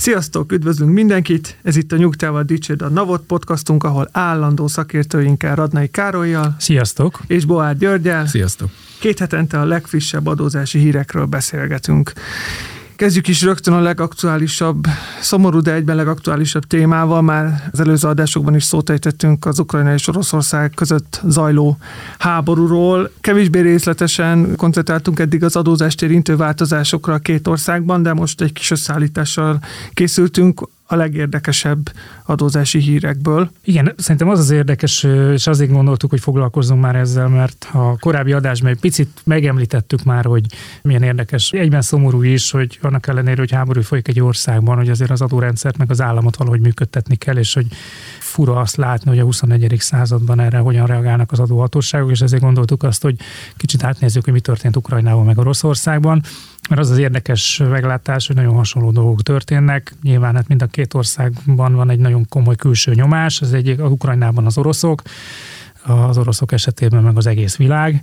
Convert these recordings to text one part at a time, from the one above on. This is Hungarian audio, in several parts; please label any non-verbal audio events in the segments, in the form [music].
Sziasztok, üdvözlünk mindenkit! Ez itt a Nyugtával Dicsőd a Navot podcastunk, ahol állandó szakértőinkkel Radnai Károlyjal Sziasztok! és Boár Györgyel Sziasztok! két hetente a legfrissebb adózási hírekről beszélgetünk. Kezdjük is rögtön a legaktuálisabb, szomorú, de egyben legaktuálisabb témával. Már az előző adásokban is szót ejtettünk az Ukrajna és Oroszország között zajló háborúról. Kevésbé részletesen koncentráltunk eddig az adózást érintő változásokra a két országban, de most egy kis összeállítással készültünk a legérdekesebb adózási hírekből. Igen, szerintem az az érdekes, és azért gondoltuk, hogy foglalkozzunk már ezzel, mert a korábbi adásban egy picit megemlítettük már, hogy milyen érdekes. Egyben szomorú is, hogy annak ellenére, hogy háború folyik egy országban, hogy azért az adórendszert meg az államot valahogy működtetni kell, és hogy fura azt látni, hogy a 21. században erre hogyan reagálnak az adóhatóságok, és ezért gondoltuk azt, hogy kicsit átnézzük, hogy mi történt Ukrajnában meg Oroszországban mert az az érdekes meglátás, hogy nagyon hasonló dolgok történnek. Nyilván hát mind a két országban van egy nagyon komoly külső nyomás, az egyik az Ukrajnában az oroszok, az oroszok esetében meg az egész világ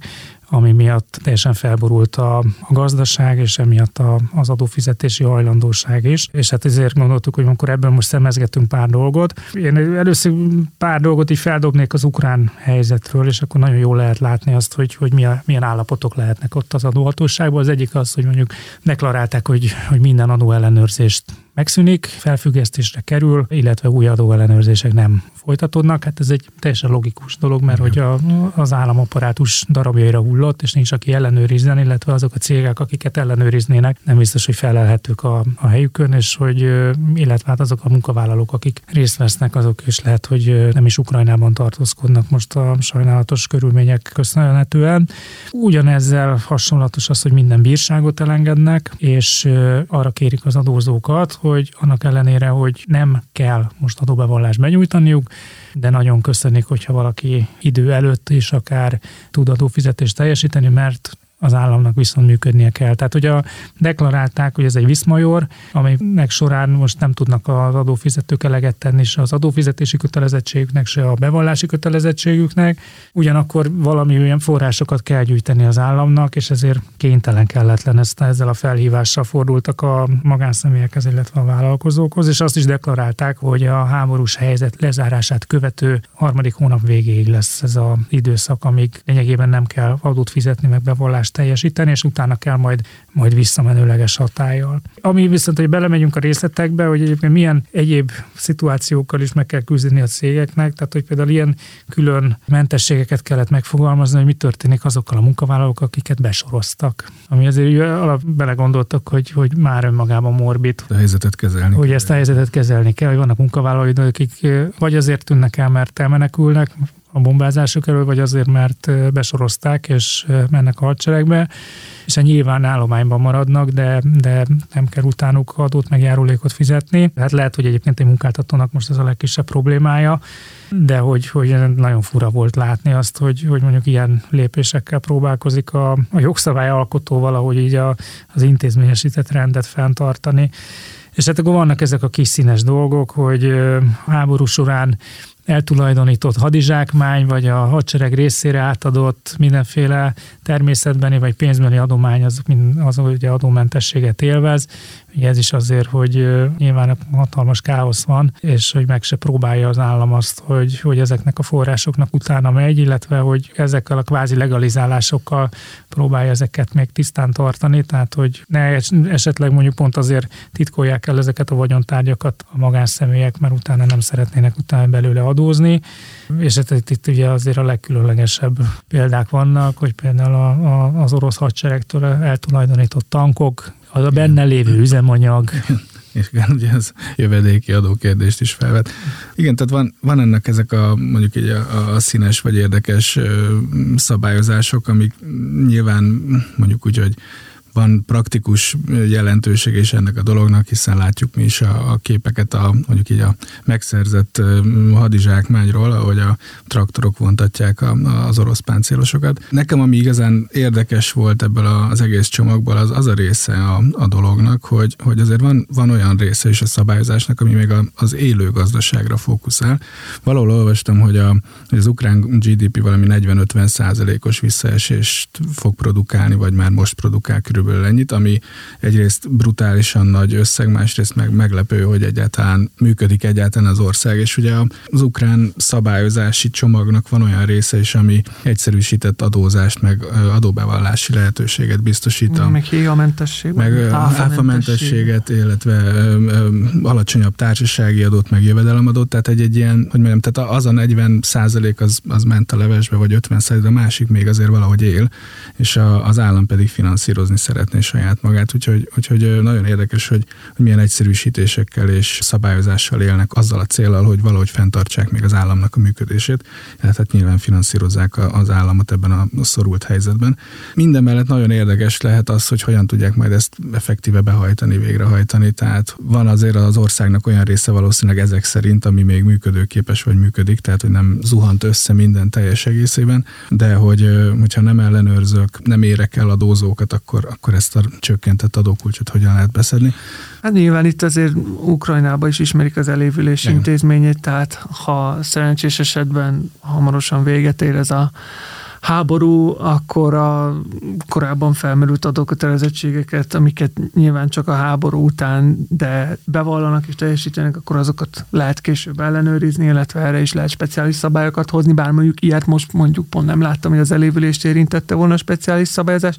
ami miatt teljesen felborult a, a gazdaság, és emiatt a, az adófizetési hajlandóság is. És hát ezért gondoltuk, hogy akkor ebben most szemezgetünk pár dolgot. Én először pár dolgot így feldobnék az ukrán helyzetről, és akkor nagyon jól lehet látni azt, hogy, hogy milyen, milyen állapotok lehetnek ott az adóhatóságban. Az egyik az, hogy mondjuk deklarálták, hogy, hogy minden adóellenőrzést megszűnik, felfüggesztésre kerül, illetve új adóellenőrzések nem folytatódnak. Hát ez egy teljesen logikus dolog, mert hogy a, az államaparátus darabjaira hullott, és nincs aki ellenőrizzen, illetve azok a cégek, akiket ellenőriznének, nem biztos, hogy felelhetők a, a helyükön, és hogy illetve hát azok a munkavállalók, akik részt vesznek, azok is lehet, hogy nem is Ukrajnában tartózkodnak most a sajnálatos körülmények köszönhetően. Ugyanezzel hasonlatos az, hogy minden bírságot elengednek, és arra kérik az adózókat, hogy annak ellenére, hogy nem kell most adóbevallást benyújtaniuk, de nagyon köszönnék, hogyha valaki idő előtt is akár tud adófizetést teljesíteni, mert az államnak viszont működnie kell. Tehát ugye deklarálták, hogy ez egy viszmajor, aminek során most nem tudnak az adófizetők eleget tenni se az adófizetési kötelezettségüknek, se a bevallási kötelezettségüknek, ugyanakkor valami olyan forrásokat kell gyűjteni az államnak, és ezért kénytelen kelletlen ezt, ezzel a felhívással fordultak a magánszemélyekhez, illetve a vállalkozókhoz, és azt is deklarálták, hogy a háborús helyzet lezárását követő harmadik hónap végéig lesz ez az időszak, amíg lényegében nem kell adót fizetni, meg bevallást elvárást teljesíteni, és utána kell majd, majd visszamenőleges hatállyal. Ami viszont, hogy belemegyünk a részletekbe, hogy egyébként milyen egyéb szituációkkal is meg kell küzdeni a cégeknek, tehát hogy például ilyen külön mentességeket kellett megfogalmazni, hogy mi történik azokkal a munkavállalók, akiket besoroztak. Ami azért alap belegondoltak, hogy, hogy már önmagában morbid. A helyzetet kezelni. Hogy ezt a helyzetet kezelni kell, hogy vannak munkavállalók, akik vagy azért tűnnek el, mert elmenekülnek, a bombázások elől, vagy azért, mert besorozták és mennek a hadseregbe, és a nyilván állományban maradnak, de, de nem kell utánuk adót meg járulékot fizetni. Hát lehet, hogy egyébként egy munkáltatónak most ez a legkisebb problémája, de hogy, hogy nagyon fura volt látni azt, hogy, hogy mondjuk ilyen lépésekkel próbálkozik a, a jogszabály alkotó valahogy így a, az intézményesített rendet fenntartani. És hát akkor vannak ezek a kis színes dolgok, hogy háború során eltulajdonított hadizsákmány, vagy a hadsereg részére átadott mindenféle természetbeni vagy pénzbeni adomány, az, az ugye adómentességet élvez. Ez is azért, hogy nyilván hatalmas káosz van, és hogy meg se próbálja az állam azt, hogy, hogy ezeknek a forrásoknak utána megy, illetve hogy ezekkel a kvázi legalizálásokkal próbálja ezeket még tisztán tartani, tehát hogy ne esetleg mondjuk pont azért titkolják el ezeket a vagyontárgyakat a magánszemélyek, mert utána nem szeretnének utána belőle adózni, és hát itt, itt ugye azért a legkülönlegesebb példák vannak, hogy például a, a, az orosz hadseregtől eltulajdonított tankok, az a benne lévő üzemanyag, és ugye ez jövedéki adókérdést is felvet. Igen, tehát van, van ennek ezek a mondjuk így a, a színes vagy érdekes szabályozások, amik nyilván mondjuk úgy, hogy van praktikus jelentőség is ennek a dolognak, hiszen látjuk mi is a, a képeket a mondjuk így a megszerzett hadizsákmányról, ahogy a traktorok vontatják a, az orosz páncélosokat. Nekem ami igazán érdekes volt ebből az egész csomagból, az az a része a, a dolognak, hogy, hogy azért van, van olyan része is a szabályozásnak, ami még az élő gazdaságra fókuszál. Valahol olvastam, hogy, a, hogy az ukrán GDP valami 40-50 százalékos visszaesést fog produkálni, vagy már most produkál körülbelül ennyit, ami egyrészt brutálisan nagy összeg, másrészt meg meglepő, hogy egyáltalán működik egyáltalán az ország, és ugye az ukrán szabályozási csomagnak van olyan része is, ami egyszerűsített adózást, meg adóbevallási lehetőséget biztosít. Meg héjamentesség. Meg áfamentességet, illetve alacsonyabb társasági adót, meg jövedelemadót, tehát egy, egy ilyen, hogy mondjam, tehát az a 40 százalék az, az ment a levesbe, vagy 50 százalék, a másik még azért valahogy él, és a, az állam pedig finanszírozni szeretné saját magát, úgyhogy, úgyhogy nagyon érdekes, hogy, milyen egyszerűsítésekkel és szabályozással élnek azzal a célral, hogy valahogy fenntartsák még az államnak a működését, tehát nyilván finanszírozzák az államot ebben a szorult helyzetben. Minden mellett nagyon érdekes lehet az, hogy hogyan tudják majd ezt effektíve behajtani, végrehajtani, tehát van azért az országnak olyan része valószínűleg ezek szerint, ami még működőképes vagy működik, tehát hogy nem zuhant össze minden teljes egészében, de hogy hogyha nem ellenőrzök, nem érek el adózókat, akkor, akkor ezt a csökkentett adókulcsot hogyan lehet beszedni. Hát nyilván itt azért Ukrajnában is ismerik az elévülési Igen. intézményét, tehát ha szerencsés esetben hamarosan véget ér ez a háború, akkor a korábban felmerült adókötelezettségeket, amiket nyilván csak a háború után, de bevallanak és teljesítenek, akkor azokat lehet később ellenőrizni, illetve erre is lehet speciális szabályokat hozni, bár mondjuk ilyet most mondjuk pont nem láttam, hogy az elévülést érintette volna a speciális szabályozás.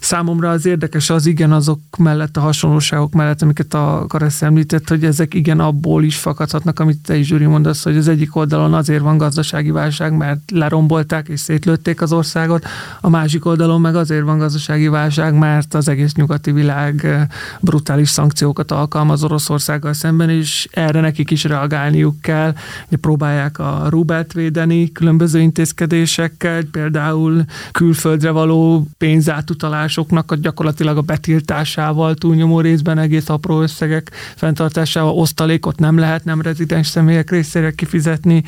Számomra az érdekes az igen azok mellett, a hasonlóságok mellett, amiket a Karesz említett, hogy ezek igen abból is fakadhatnak, amit te is Zsuri mondasz, hogy az egyik oldalon azért van gazdasági válság, mert lerombolták és szétlőtték az országot, a másik oldalon meg azért van gazdasági válság, mert az egész nyugati világ brutális szankciókat alkalmaz Oroszországgal szemben, és erre nekik is reagálniuk kell. próbálják a rubelt védeni különböző intézkedésekkel, például külföldre való pénzátutalásoknak a gyakorlatilag a betiltásával túlnyomó részben egész apró összegek fenntartásával osztalékot nem lehet nem rezidens személyek részére kifizetni.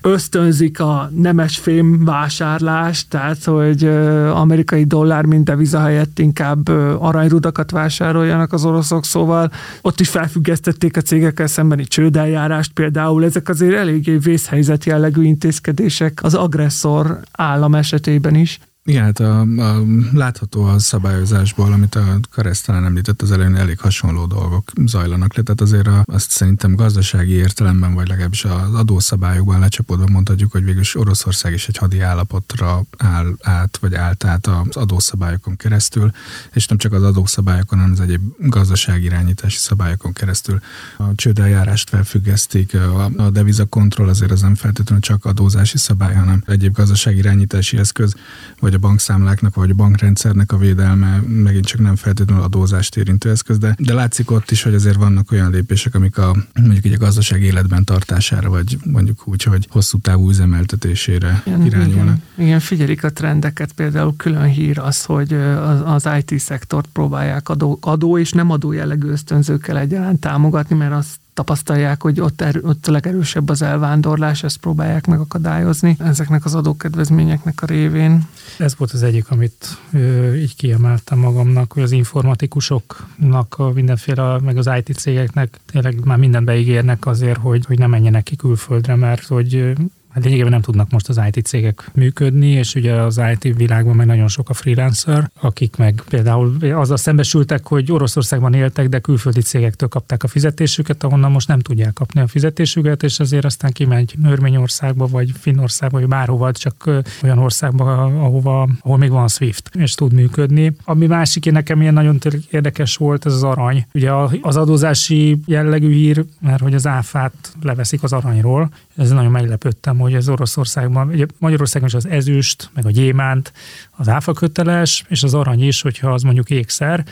Ösztönzik a nemes fém vásárlást, tehát hogy amerikai dollár mint deviza helyett inkább aranyrudakat vásároljanak az oroszok, szóval ott is felfüggesztették a cégekkel szembeni csődeljárást például. Ezek azért eléggé vészhelyzet jellegű intézkedések az agresszor állam esetében is. Igen, hát a, a, látható a szabályozásból, amit a Karesztelen említett az elején, elég hasonló dolgok zajlanak le. Tehát azért a, azt szerintem gazdasági értelemben, vagy legalábbis az adószabályokban lecsapódva mondhatjuk, hogy végülis Oroszország is egy hadi állapotra áll át, vagy állt át az adószabályokon keresztül, és nem csak az adószabályokon, hanem az egyéb gazdasági irányítási szabályokon keresztül. A csődeljárást felfüggesztik, a, a devizakontroll azért az nem feltétlenül csak adózási szabály, hanem egyéb gazdasági irányítási eszköz, vagy vagy a bankszámláknak, vagy a bankrendszernek a védelme megint csak nem feltétlenül adózást érintő eszköz, de, de látszik ott is, hogy azért vannak olyan lépések, amik a mondjuk így a gazdaság életben tartására, vagy mondjuk úgy, hogy hosszú távú üzemeltetésére igen, irányulnak. Igen, igen, figyelik a trendeket, például külön hír az, hogy az, az IT-szektort próbálják adó, adó és nem adó jellegű ösztönzőkkel egyaránt támogatni, mert azt tapasztalják, hogy ott, erő, ott legerősebb az elvándorlás, ezt próbálják megakadályozni ezeknek az adókedvezményeknek a révén. Ez volt az egyik, amit ö, így kiemeltem magamnak, hogy az informatikusoknak, a mindenféle, meg az IT cégeknek tényleg már mindent beígérnek azért, hogy, hogy ne menjenek ki külföldre, mert hogy Hát lényegében nem tudnak most az IT cégek működni, és ugye az IT világban meg nagyon sok a freelancer, akik meg például azzal szembesültek, hogy Oroszországban éltek, de külföldi cégektől kapták a fizetésüket, ahonnan most nem tudják kapni a fizetésüket, és azért aztán kimegy Örményországba, vagy Finnországba, vagy bárhova, csak olyan országba, ahova, ahol még van SWIFT, és tud működni. Ami másik, nekem ilyen nagyon érdekes volt, ez az arany. Ugye az adózási jellegű hír, mert hogy az áfát leveszik az aranyról, ez nagyon meglepődtem, hogy az Oroszországban, ugye Magyarországon is az ezüst, meg a gyémánt, az áfa köteles, és az arany is, hogyha az mondjuk ékszer,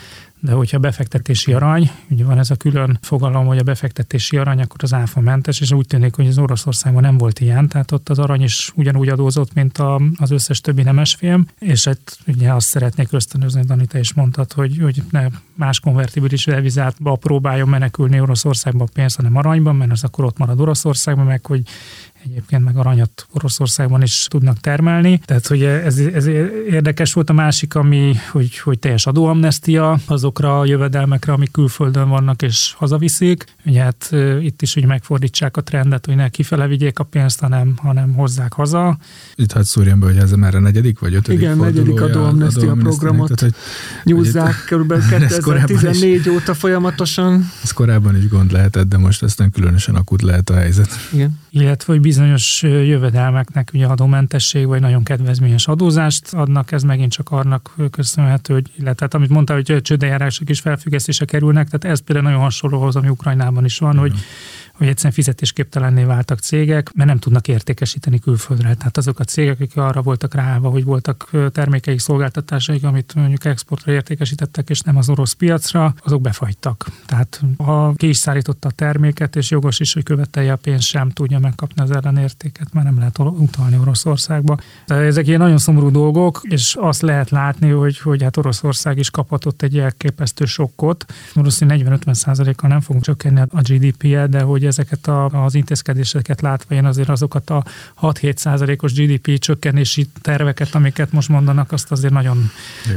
de hogyha befektetési arany, ugye van ez a külön fogalom, hogy a befektetési arany, akkor az áfa mentes, és úgy tűnik, hogy az Oroszországban nem volt ilyen, tehát ott az arany is ugyanúgy adózott, mint a, az összes többi nemesfilm, és hát ugye azt szeretnék ösztönözni, Dani, te is mondtad, hogy, hogy ne más konvertibilis devizátba próbáljon menekülni Oroszországba a pénzt, hanem aranyban, mert az akkor ott marad Oroszországban, meg hogy Egyébként meg aranyat Oroszországban is tudnak termelni. Tehát, hogy ez, ez érdekes volt a másik, ami, hogy, hogy teljes adóamnestia azokra a jövedelmekre, amik külföldön vannak és hazaviszik. Ugye hát itt is hogy megfordítsák a trendet, hogy ne kifele vigyék a pénzt, hanem, hanem hozzák haza. Itt hát szúrjam be, hogy ez már a negyedik vagy ötödik Igen, negyedik adóamnestia programot tehát, hogy, nyúzzák kb. 2014 [laughs] [laughs] óta folyamatosan. Ez korábban is gond lehetett, de most aztán különösen akut lehet a helyzet. Igen. Illetve, hogy bizonyos jövedelmeknek ugye adómentesség, vagy nagyon kedvezményes adózást adnak, ez megint csak annak köszönhető, hogy, illetve amit mondta, hogy csődejárások is felfüggesztése kerülnek, tehát ez például nagyon hasonlóhoz, ami Ukrajnában is van, Igen. hogy hogy egyszerűen fizetésképtelenné váltak cégek, mert nem tudnak értékesíteni külföldre. Tehát azok a cégek, akik arra voltak ráállva, hogy voltak termékeik, szolgáltatásaik, amit mondjuk exportra értékesítettek, és nem az orosz piacra, azok befagytak. Tehát ha ki is szállította a terméket, és jogos is, hogy követelje a pénzt, sem tudja megkapni az ellenértéket, mert nem lehet utalni Oroszországba. De ezek ilyen nagyon szomorú dolgok, és azt lehet látni, hogy, hogy hát Oroszország is kaphatott egy elképesztő sokkot. Valószínűleg 40-50 százalékkal nem fogunk csökkenni a GDP-je, de hogy ezeket a, az intézkedéseket látva én azért azokat a 6-7 százalékos GDP csökkenési terveket, amiket most mondanak, azt azért nagyon,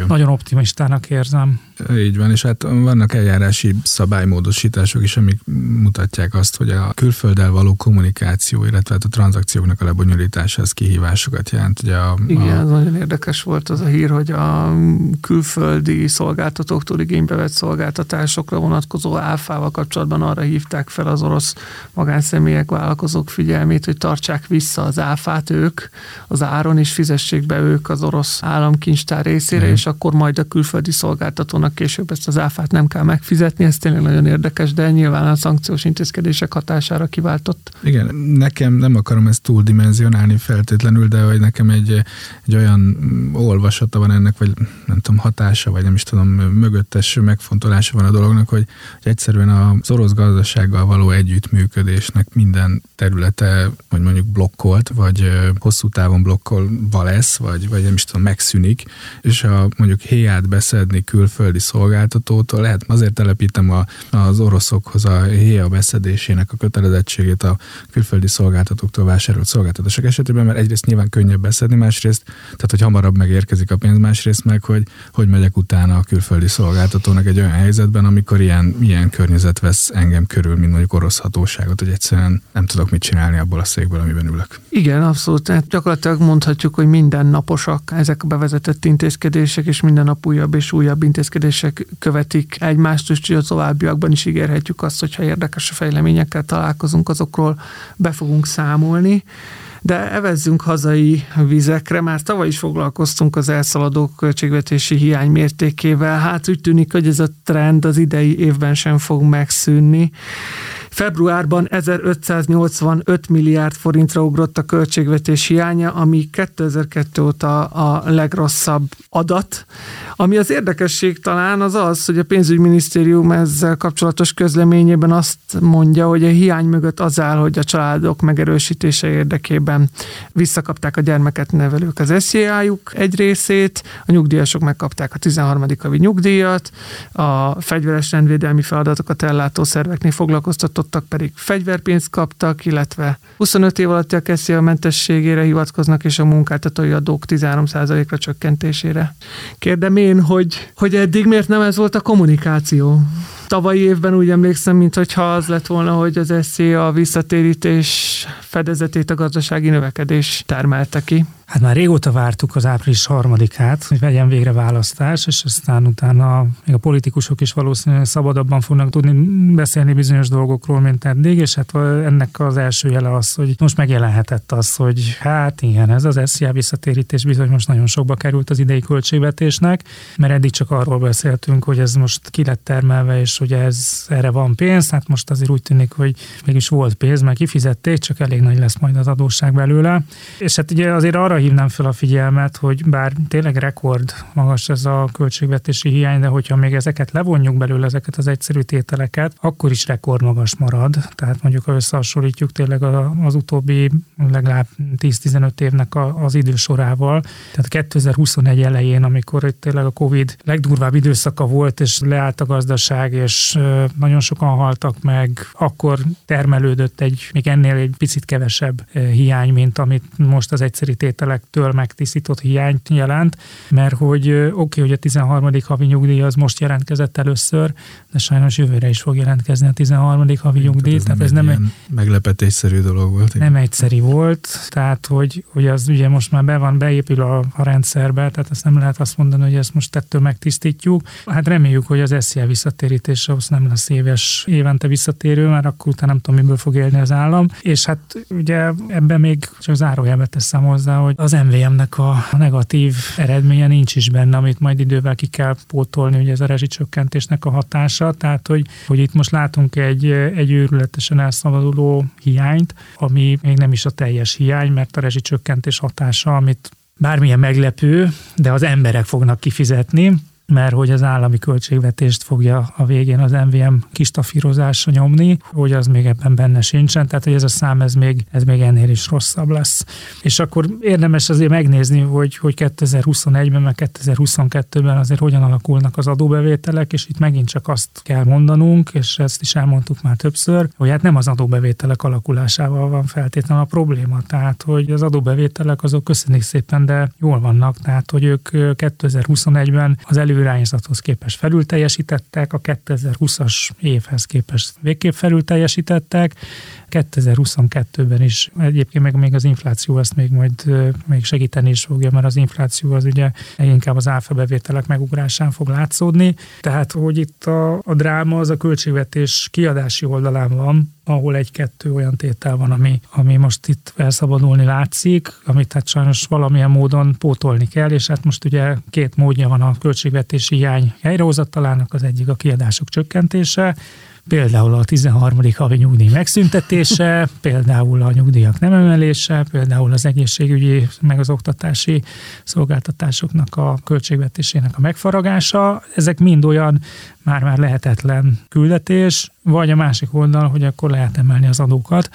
nagyon optimistának érzem. Így van, és hát vannak eljárási szabálymódosítások is, amik mutatják azt, hogy a külfölddel való kommunikáció, illetve hát a tranzakcióknak a lebonyolítása az kihívásokat jelent. Ugye a, Igen, a... nagyon érdekes volt az a hír, hogy a külföldi szolgáltatóktól igénybe vett szolgáltatásokra vonatkozó áfával kapcsolatban arra hívták fel az orosz magánszemélyek, vállalkozók figyelmét, hogy tartsák vissza az áfát ők az áron, és fizessék be ők az orosz államkincstár részére, mm. és akkor majd a külföldi szolgáltatónak később ezt az áfát nem kell megfizetni. Ez tényleg nagyon érdekes, de nyilván a szankciós intézkedések hatására kiváltott. Igen, nekem nem akarom ezt túldimenzionálni feltétlenül, de hogy nekem egy, egy olyan olvasata van ennek, vagy nem tudom, hatása, vagy nem is tudom, mögöttes megfontolása van a dolognak, hogy, hogy egyszerűen az orosz gazdasággal való együtt együttműködésnek minden területe, hogy mondjuk blokkolt, vagy hosszú távon blokkolva lesz, vagy, vagy nem is tudom, megszűnik, és ha mondjuk héját beszedni külföldi szolgáltatótól, lehet azért telepítem a, az oroszokhoz a héja beszedésének a kötelezettségét a külföldi szolgáltatóktól vásárolt szolgáltatások esetében, mert egyrészt nyilván könnyebb beszedni, másrészt, tehát hogy hamarabb megérkezik a pénz, másrészt meg, hogy hogy megyek utána a külföldi szolgáltatónak egy olyan helyzetben, amikor ilyen, ilyen környezet vesz engem körül, mint mondjuk orosz hatóságot, hogy egyszerűen nem tudok mit csinálni abból a székből, amiben ülök. Igen, abszolút. Tehát gyakorlatilag mondhatjuk, hogy minden naposak ezek a bevezetett intézkedések, és minden nap újabb és újabb intézkedések követik egymást, és a továbbiakban is ígérhetjük azt, hogyha érdekes a fejleményekkel találkozunk, azokról be fogunk számolni. De evezzünk hazai vizekre, már tavaly is foglalkoztunk az elszaladó költségvetési hiány mértékével. Hát úgy tűnik, hogy ez a trend az idei évben sem fog megszűnni. Februárban 1585 milliárd forintra ugrott a költségvetés hiánya, ami 2002 óta a legrosszabb adat. Ami az érdekesség talán az az, hogy a pénzügyminisztérium ezzel kapcsolatos közleményében azt mondja, hogy a hiány mögött az áll, hogy a családok megerősítése érdekében visszakapták a gyermeket nevelők az SZIA-juk egy részét, a nyugdíjasok megkapták a 13. havi nyugdíjat, a fegyveres rendvédelmi feladatokat ellátó szerveknél foglalkoztatott tartóztatottak pedig fegyverpénzt kaptak, illetve 25 év alatti a SZIA mentességére hivatkoznak, és a munkáltatói adók 13%-ra csökkentésére. Kérdem én, hogy, hogy eddig miért nem ez volt a kommunikáció? Tavalyi évben úgy emlékszem, mintha az lett volna, hogy az SZIA a visszatérítés fedezetét a gazdasági növekedés termelte ki. Hát már régóta vártuk az április harmadikát, hogy vegyen végre választás, és aztán utána még a politikusok is valószínűleg szabadabban fognak tudni beszélni bizonyos dolgokról, mint eddig, és hát ennek az első jele az, hogy most megjelenhetett az, hogy hát igen, ez az SZIA visszatérítés bizony most nagyon sokba került az idei költségvetésnek, mert eddig csak arról beszéltünk, hogy ez most ki lett termelve, és ugye ez, erre van pénz, hát most azért úgy tűnik, hogy mégis volt pénz, mert kifizették, csak elég nagy lesz majd az adósság belőle. És hát ugye azért arra hívnám fel a figyelmet, hogy bár tényleg rekord magas ez a költségvetési hiány, de hogyha még ezeket levonjuk belőle, ezeket az egyszerű tételeket, akkor is rekord magas marad. Tehát mondjuk, ha összehasonlítjuk tényleg az utóbbi legalább 10-15 évnek az idősorával, tehát 2021 elején, amikor itt tényleg a Covid legdurvább időszaka volt, és leállt a gazdaság, és nagyon sokan haltak meg, akkor termelődött egy, még ennél egy picit kevesebb hiány, mint amit most az egyszerű tételektől megtisztított hiányt jelent, mert hogy oké, okay, hogy a 13. havi nyugdíj az most jelentkezett először, de sajnos jövőre is fog jelentkezni a 13. havi nyugdíj. Tehát ez nem, ez nem egy meglepetésszerű dolog volt. Nem egyszerű volt, tehát hogy, hogy az ugye most már be van, beépül a, a rendszerbe, tehát ezt nem lehet azt mondani, hogy ezt most tettől megtisztítjuk. Hát reméljük, hogy az SZIA visszatérítése az nem lesz éves, évente visszatérő, mert akkor utána nem tudom, miből fog élni az állam. És hát ugye ebben még csak zárójelbe teszem hozzá, hogy az MVM-nek a negatív eredménye nincs is benne, amit majd idővel ki kell pótolni, ugye ez a rezsicsökkentésnek a hatása. Tehát, hogy, hogy itt most látunk egy, egy őrületesen elszabaduló hiányt, ami még nem is a teljes hiány, mert a rezsicsökkentés hatása, amit bármilyen meglepő, de az emberek fognak kifizetni, mert hogy az állami költségvetést fogja a végén az MVM kistafírozása nyomni, hogy az még ebben benne sincsen, tehát hogy ez a szám ez még, ez még ennél is rosszabb lesz. És akkor érdemes azért megnézni, hogy, hogy 2021-ben, meg 2022-ben azért hogyan alakulnak az adóbevételek, és itt megint csak azt kell mondanunk, és ezt is elmondtuk már többször, hogy hát nem az adóbevételek alakulásával van feltétlenül a probléma, tehát hogy az adóbevételek azok köszönjük szépen, de jól vannak, tehát hogy ők 2021-ben az elő előirányzathoz képest felül teljesítettek, a 2020-as évhez képest végképp felül teljesítettek, 2022-ben is egyébként meg még az infláció ezt még majd még segíteni is fogja, mert az infláció az ugye inkább az áfa bevételek megugrásán fog látszódni. Tehát, hogy itt a, a dráma az a költségvetés kiadási oldalán van, ahol egy-kettő olyan tétel van, ami, ami most itt elszabadulni látszik, amit hát sajnos valamilyen módon pótolni kell, és hát most ugye két módja van a költségvetési hiány helyrehozatalának, az egyik a kiadások csökkentése, például a 13. havi nyugdíj megszüntetése, [laughs] például a nyugdíjak nem emelése, például az egészségügyi, meg az oktatási szolgáltatásoknak a költségvetésének a megfaragása. Ezek mind olyan már-már lehetetlen küldetés, vagy a másik oldal, hogy akkor lehet emelni az adókat.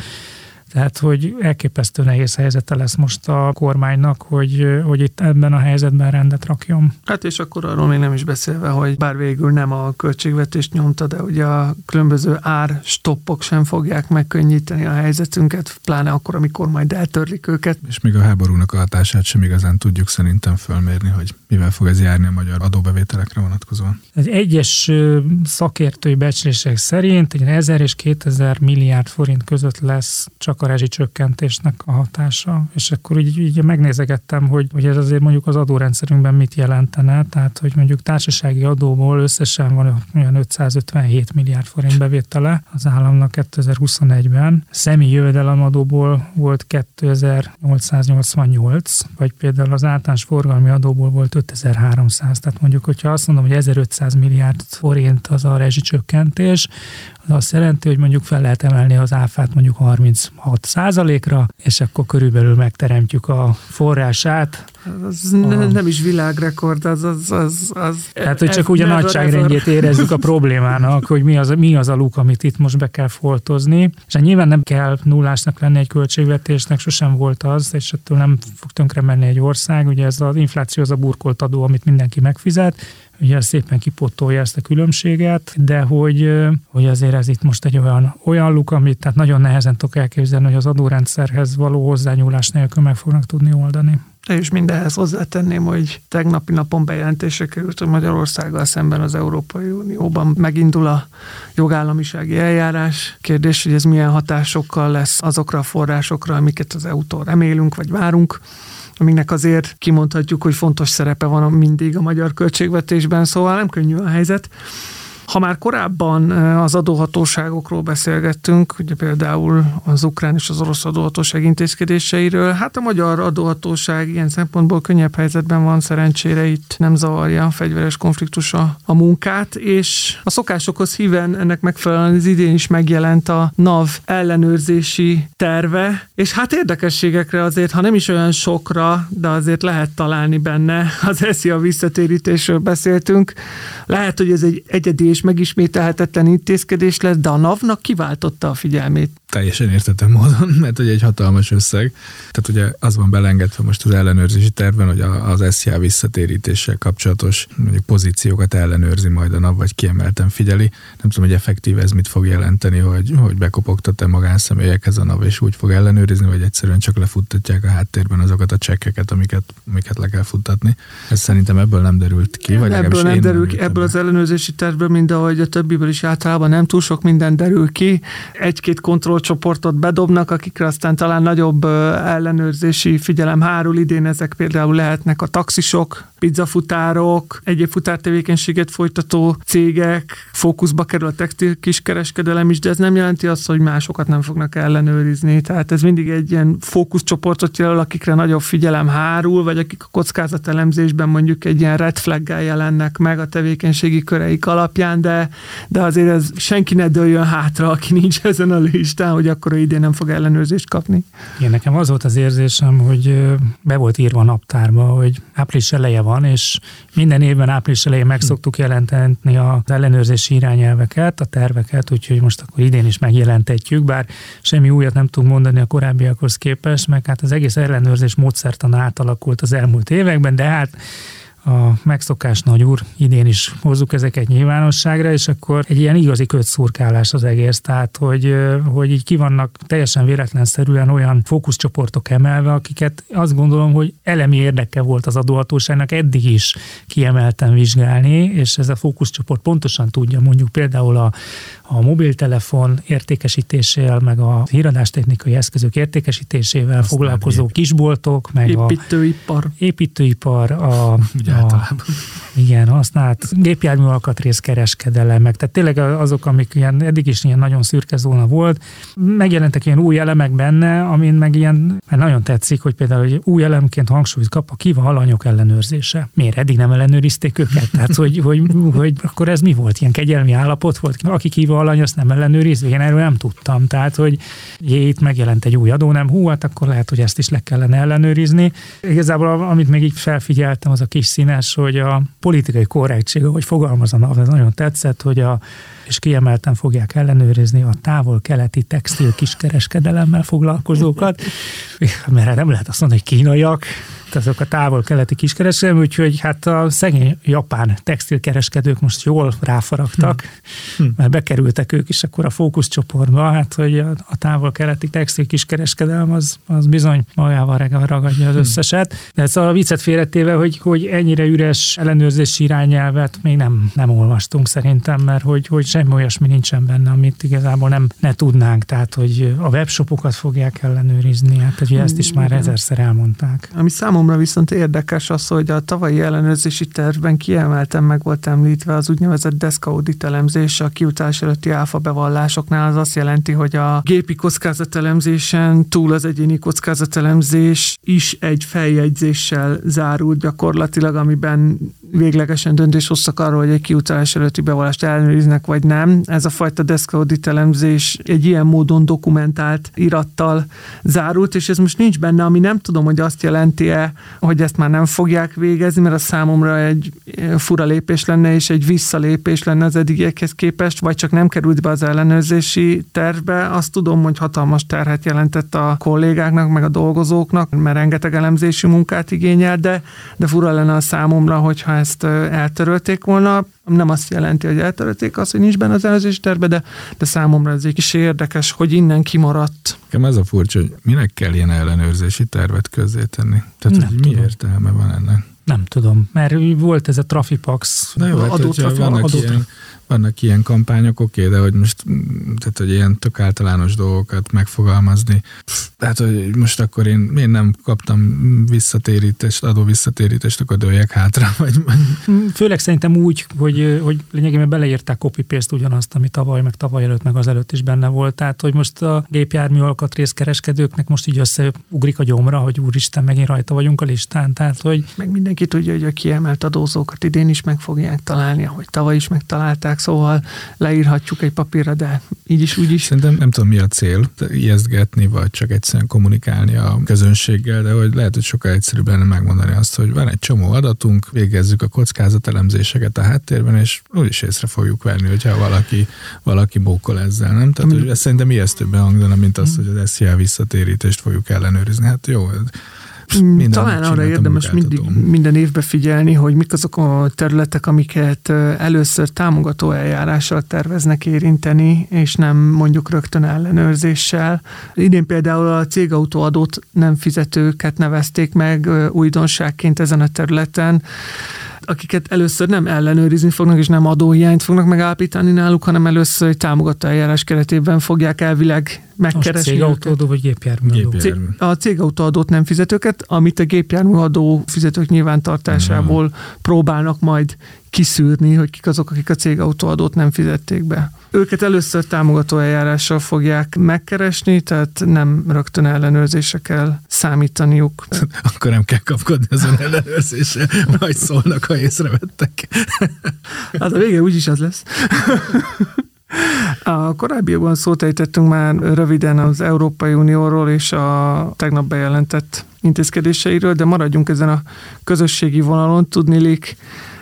Tehát, hogy elképesztő nehéz helyzete lesz most a kormánynak, hogy, hogy itt ebben a helyzetben rendet rakjon. Hát és akkor arról még nem is beszélve, hogy bár végül nem a költségvetést nyomta, de ugye a különböző ár stoppok sem fogják megkönnyíteni a helyzetünket, pláne akkor, amikor majd eltörlik őket. És még a háborúnak a hatását sem igazán tudjuk szerintem fölmérni, hogy mivel fog ez járni a magyar adóbevételekre vonatkozóan. Az egyes szakértői becslések szerint 1000 és 2000 milliárd forint között lesz csak a rezsicsökkentésnek a hatása, és akkor így, így megnézegettem, hogy, hogy ez azért mondjuk az adórendszerünkben mit jelentene, tehát hogy mondjuk társasági adóból összesen van olyan 557 milliárd forint bevétele az államnak 2021-ben, személyi jövedelemadóból volt 2888, vagy például az általános forgalmi adóból volt 5300, tehát mondjuk, hogyha azt mondom, hogy 1500 milliárd forint az a rezsicsökkentés, az azt jelenti, hogy mondjuk fel lehet emelni az áfát mondjuk 36 százalékra, és akkor körülbelül megteremtjük a forrását. Az a... nem is világrekord, az... az, az, az Tehát, hogy csak úgy a nagyságrendjét érezzük a [laughs] problémának, hogy mi az, mi az a luk, amit itt most be kell foltozni. És hát nyilván nem kell nullásnak lenni egy költségvetésnek, sosem volt az, és ettől nem fog tönkre menni egy ország. Ugye ez az infláció az a burkolt adó, amit mindenki megfizet, ugye szépen kipotolja ezt a különbséget, de hogy, hogy azért ez itt most egy olyan, olyan luk, amit tehát nagyon nehezen tudok elképzelni, hogy az adórendszerhez való hozzányúlás nélkül meg fognak tudni oldani. És mindenhez hozzátenném, hogy tegnapi napon bejelentésre került, hogy Magyarországgal szemben az Európai Unióban megindul a jogállamisági eljárás. Kérdés, hogy ez milyen hatásokkal lesz azokra a forrásokra, amiket az EU-tól remélünk, vagy várunk aminek azért kimondhatjuk, hogy fontos szerepe van mindig a magyar költségvetésben, szóval nem könnyű a helyzet. Ha már korábban az adóhatóságokról beszélgettünk, ugye például az ukrán és az orosz adóhatóság intézkedéseiről, hát a magyar adóhatóság ilyen szempontból könnyebb helyzetben van, szerencsére itt nem zavarja a fegyveres konfliktus a, a munkát, és a szokásokhoz híven ennek megfelelően az idén is megjelent a NAV ellenőrzési terve, és hát érdekességekre azért, ha nem is olyan sokra, de azért lehet találni benne, az eszi a visszatérítésről beszéltünk, lehet, hogy ez egy egyedi és megismételhetetlen intézkedés lesz, de a NAV-nak kiváltotta a figyelmét teljesen értető módon, [laughs] mert ugye egy hatalmas összeg. Tehát ugye az van belengedve most az ellenőrzési tervben, hogy az SZIA visszatérítéssel kapcsolatos mondjuk pozíciókat ellenőrzi majd a nap, vagy kiemelten figyeli. Nem tudom, hogy effektív ez mit fog jelenteni, hogy, hogy bekopogtat-e magánszemélyekhez a NAV, és úgy fog ellenőrizni, vagy egyszerűen csak lefuttatják a háttérben azokat a csekkeket, amiket, amiket le kell futtatni. Ez szerintem ebből nem derült ki. Vagy ebből nem derül ki, ebből az ellenőrzési tervből, mint ahogy a többiből is általában nem túl sok minden derül ki. Egy-két kontroll csoportot bedobnak, akikre aztán talán nagyobb ellenőrzési figyelem hárul. Idén ezek például lehetnek a taxisok, pizzafutárok, egyéb futártevékenységet folytató cégek, fókuszba kerül a textil kiskereskedelem is, de ez nem jelenti azt, hogy másokat nem fognak ellenőrizni. Tehát ez mindig egy ilyen fókuszcsoportot jelöl, akikre nagyobb figyelem hárul, vagy akik a kockázatelemzésben mondjuk egy ilyen red flaggel jelennek meg a tevékenységi köreik alapján, de, de azért ez senki ne dőljön hátra, aki nincs ezen a listán, hogy akkor idén nem fog ellenőrzést kapni. Igen, nekem az volt az érzésem, hogy be volt írva a naptárba, hogy április eleje van, és minden évben április elején meg szoktuk jelenteni az ellenőrzési irányelveket, a terveket, úgyhogy most akkor idén is megjelentetjük, bár semmi újat nem tudunk mondani a korábbiakhoz képest, meg hát az egész ellenőrzés módszertan átalakult az elmúlt években, de hát a megszokás nagy úr, idén is hozzuk ezeket nyilvánosságra, és akkor egy ilyen igazi kötszurkálás az egész, tehát hogy, hogy így ki vannak teljesen véletlenszerűen olyan fókuszcsoportok emelve, akiket azt gondolom, hogy elemi érdeke volt az adóhatóságnak eddig is kiemelten vizsgálni, és ez a fókuszcsoport pontosan tudja mondjuk például a, a mobiltelefon értékesítésével, meg a híradástechnikai eszközök értékesítésével Azt foglalkozó kisboltok, meg építőipar. a építőipar, a, Ugye a igen, használt gépjármű alkatrész kereskedelem, meg tehát tényleg azok, amik ilyen, eddig is ilyen nagyon szürke zóna volt, megjelentek ilyen új elemek benne, amin meg ilyen, mert nagyon tetszik, hogy például hogy új elemként hangsúlyt kap a kiva alanyok ellenőrzése. Miért eddig nem ellenőrizték őket? Tehát, hogy, hogy, hogy akkor ez mi volt? Ilyen kegyelmi állapot volt? Aki kiva alany, azt nem ellenőrizve? Én erről nem tudtam. Tehát, hogy jé, itt megjelent egy új adó, nem hú, hát akkor lehet, hogy ezt is le kellene ellenőrizni. Igazából amit még így felfigyeltem, az a kis színes, hogy a politikai korrektség, hogy fogalmazanak, ez nagyon tetszett, hogy a, és kiemelten fogják ellenőrizni a távol-keleti textil kiskereskedelemmel foglalkozókat, [laughs] mert nem lehet azt mondani, hogy kínaiak, azok a távol-keleti kiskereskedelem, úgyhogy hát a szegény japán textilkereskedők most jól ráfaragtak, hm. hm. mert bekerültek ők is akkor a fókuszcsoportba, hát hogy a, a távol-keleti textil kiskereskedelem az, az bizony magával ragadja az hm. összeset. De ez a viccet félretéve, hogy, hogy ennyire üres ellenőrzési irányelvet még nem, nem olvastunk szerintem, mert hogy, hogy semmi olyasmi nincsen benne, amit igazából nem ne tudnánk, tehát hogy a webshopokat fogják ellenőrizni, hát hogy ezt is már ezerszer elmondták. Ami számomra viszont érdekes az, hogy a tavalyi ellenőrzési tervben kiemelten meg volt említve az úgynevezett deska audit elemzés a kiutás előtti áfa bevallásoknál. Az azt jelenti, hogy a gépi kockázatelemzésen túl az egyéni kockázatelemzés is egy feljegyzéssel zárult gyakorlatilag, amiben véglegesen döntés hoztak arról, hogy egy kiutalás előtti bevallást ellenőriznek, vagy nem. Ez a fajta deska audit elemzés egy ilyen módon dokumentált irattal zárult, és ez most nincs benne, ami nem tudom, hogy azt jelenti-e, hogy ezt már nem fogják végezni, mert a számomra egy fura lépés lenne, és egy visszalépés lenne az eddigiekhez képest, vagy csak nem került be az ellenőrzési tervbe. Azt tudom, hogy hatalmas terhet jelentett a kollégáknak, meg a dolgozóknak, mert rengeteg elemzési munkát igényel, de, de fura lenne a számomra, hogyha ezt eltörölték volna nem azt jelenti, hogy eltörölték azt, hogy nincs benne az ellenőrzési terve, de, de számomra ez egy kis érdekes, hogy innen kimaradt. Nekem ez a furcsa, hogy minek kell ilyen ellenőrzési tervet tenni? Tehát, nem hogy mi értelme van ennek? Nem tudom, mert volt ez a Trafipax. Na jó, hát, adó, trafi, vannak, adó, ilyen, vannak ilyen kampányok, oké, okay, de hogy most, tehát, hogy ilyen tök általános dolgokat megfogalmazni. Tehát, hogy most akkor én, én nem kaptam visszatérítést, adó visszatérítést, akkor dőljek hátra. [laughs] Vagy... Főleg szerintem úgy, hogy, hogy lényegében beleírták copy paste ugyanazt, ami tavaly, meg tavaly előtt, meg az előtt is benne volt. Tehát, hogy most a gépjármű alkatrészkereskedőknek most így összeugrik a gyomra, hogy úristen, megint rajta vagyunk a listán. Tehát, hogy... Meg mindenki tudja, hogy a kiemelt adózókat idén is meg fogják találni, ahogy tavaly is megtalálták, szóval leírhatjuk egy papírra, de így is, úgy is. Szerintem nem tudom, mi a cél, ijesztgetni, vagy csak egyszerűen kommunikálni a közönséggel, de hogy lehet, hogy sokkal egyszerűbb lenne megmondani azt, hogy van egy csomó adatunk, végezzük a kockázatelemzéseket a háttérben, és úgyis észre fogjuk venni, hogyha valaki, valaki bókol ezzel, nem? Tehát, hogy ez szerintem ijesztőbben hangzana, mint az, hogy az SZIA visszatérítést fogjuk ellenőrizni. Hát jó, minden Talán arra érdemes mindig, minden évben figyelni, hogy mik azok a területek, amiket először támogató eljárással terveznek érinteni, és nem mondjuk rögtön ellenőrzéssel. Idén például a cégautóadót nem fizetőket nevezték meg újdonságként ezen a területen akiket először nem ellenőrizni fognak, és nem adóhiányt fognak megállapítani náluk, hanem először egy támogató eljárás keretében fogják elvileg megkeresni. Cégautóadó vagy gépjárműadó? Gépjármű. A cégautóadót nem fizetőket, amit a gépjárműadó fizetők nyilvántartásából uh-huh. próbálnak majd kiszűrni, hogy kik azok, akik a cégautóadót nem fizették be. Őket először támogató eljárással fogják megkeresni, tehát nem rögtön ellenőrzése kell számítaniuk. [laughs] Akkor nem kell kapkodni azon ellenőrzése, majd szólnak, ha észrevettek. hát a vége úgyis az lesz. [laughs] A korábbiakban szót ejtettünk már röviden az Európai Unióról és a tegnap bejelentett intézkedéseiről, de maradjunk ezen a közösségi vonalon. Tudnilik,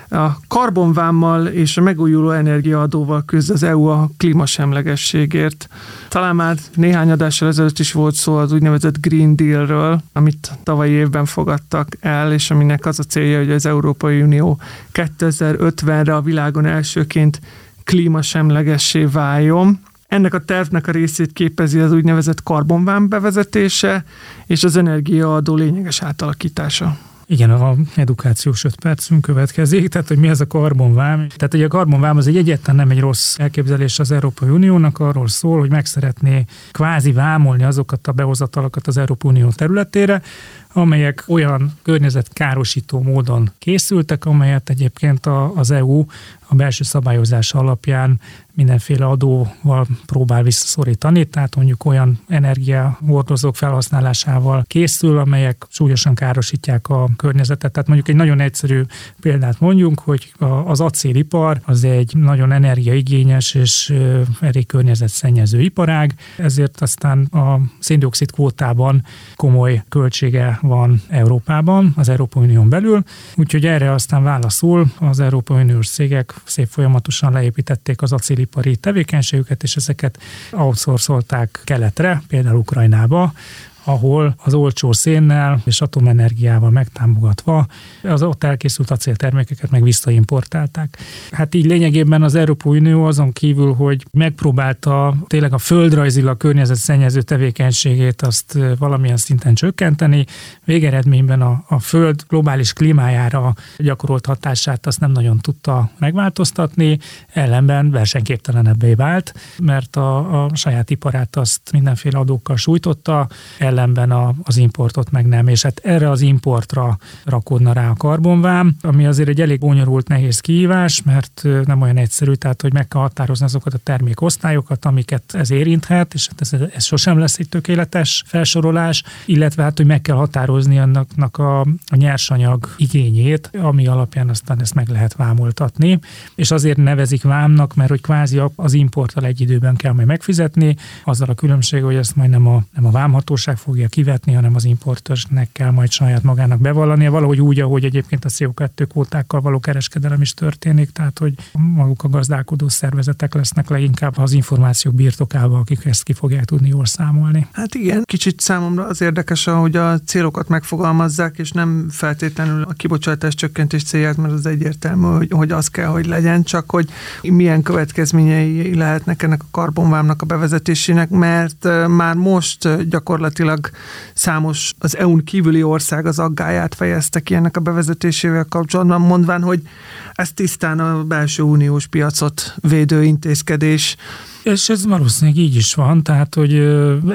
a karbonvámmal és a megújuló energiaadóval küzd az EU a klímasemlegességért. Talán már néhány adással ezelőtt is volt szó az úgynevezett Green Dealről, amit tavalyi évben fogadtak el, és aminek az a célja, hogy az Európai Unió 2050-re a világon elsőként klímasemlegessé váljon. Ennek a tervnek a részét képezi az úgynevezett karbonvám bevezetése és az energiaadó lényeges átalakítása. Igen, a edukációs öt percünk következik, tehát hogy mi ez a karbonvám. Tehát hogy a karbonvám az egy egyetlen nem egy rossz elképzelés az Európai Uniónak, arról szól, hogy meg szeretné kvázi vámolni azokat a behozatalokat az Európai Unió területére, amelyek olyan környezetkárosító módon készültek, amelyet egyébként az EU a belső szabályozás alapján mindenféle adóval próbál visszaszorítani, tehát mondjuk olyan energiahordozók felhasználásával készül, amelyek súlyosan károsítják a környezetet. Tehát mondjuk egy nagyon egyszerű példát mondjunk, hogy az acélipar az egy nagyon energiaigényes és elég környezetszennyező iparág, ezért aztán a széndiokszid kvótában komoly költsége van Európában, az Európai Unión belül, úgyhogy erre aztán válaszul az Európai Uniós cégek szép folyamatosan leépítették az acélipari tevékenységüket, és ezeket outsourcolták keletre, például Ukrajnába, ahol az olcsó szénnel és atomenergiával megtámogatva az ott elkészült acéltermékeket meg visszaimportálták. Hát így lényegében az Európai Unió azon kívül, hogy megpróbálta tényleg a földrajzilag környezetszennyező tevékenységét azt valamilyen szinten csökkenteni, végeredményben a, a föld globális klímájára gyakorolt hatását azt nem nagyon tudta megváltoztatni, ellenben versenyképtelenebbé vált, mert a, a saját iparát azt mindenféle adókkal sújtotta, ellenben a, az importot meg nem. És hát erre az importra rakodna rá a karbonvám, ami azért egy elég bonyolult, nehéz kihívás, mert nem olyan egyszerű, tehát hogy meg kell határozni azokat a termékosztályokat, amiket ez érinthet, és hát ez, ez sosem lesz egy tökéletes felsorolás, illetve hát, hogy meg kell határozni annak a, a nyersanyag igényét, ami alapján aztán ezt meg lehet vámoltatni, és azért nevezik vámnak, mert hogy kvázi az importtal egy időben kell majd megfizetni, azzal a különbség, hogy ezt majd nem a, nem a vámhatóság fogja kivetni, hanem az importőrsnek kell majd saját magának bevallania, valahogy úgy, ahogy egyébként a CO2 kvótákkal való kereskedelem is történik, tehát hogy maguk a gazdálkodó szervezetek lesznek leginkább az információk birtokában, akik ezt ki fogják tudni jól számolni. Hát igen, kicsit számomra az érdekes, hogy a célokat megfogalmazzák, és nem feltétlenül a kibocsátás csökkentés célját, mert az egyértelmű, hogy, hogy az kell, hogy legyen, csak hogy milyen következményei lehetnek ennek a karbonvámnak a bevezetésének, mert már most gyakorlatilag gyakorlatilag számos az EU-n kívüli ország az aggáját fejezte ki ennek a bevezetésével kapcsolatban, mondván, hogy ez tisztán a belső uniós piacot védő intézkedés, és ez valószínűleg így is van, tehát hogy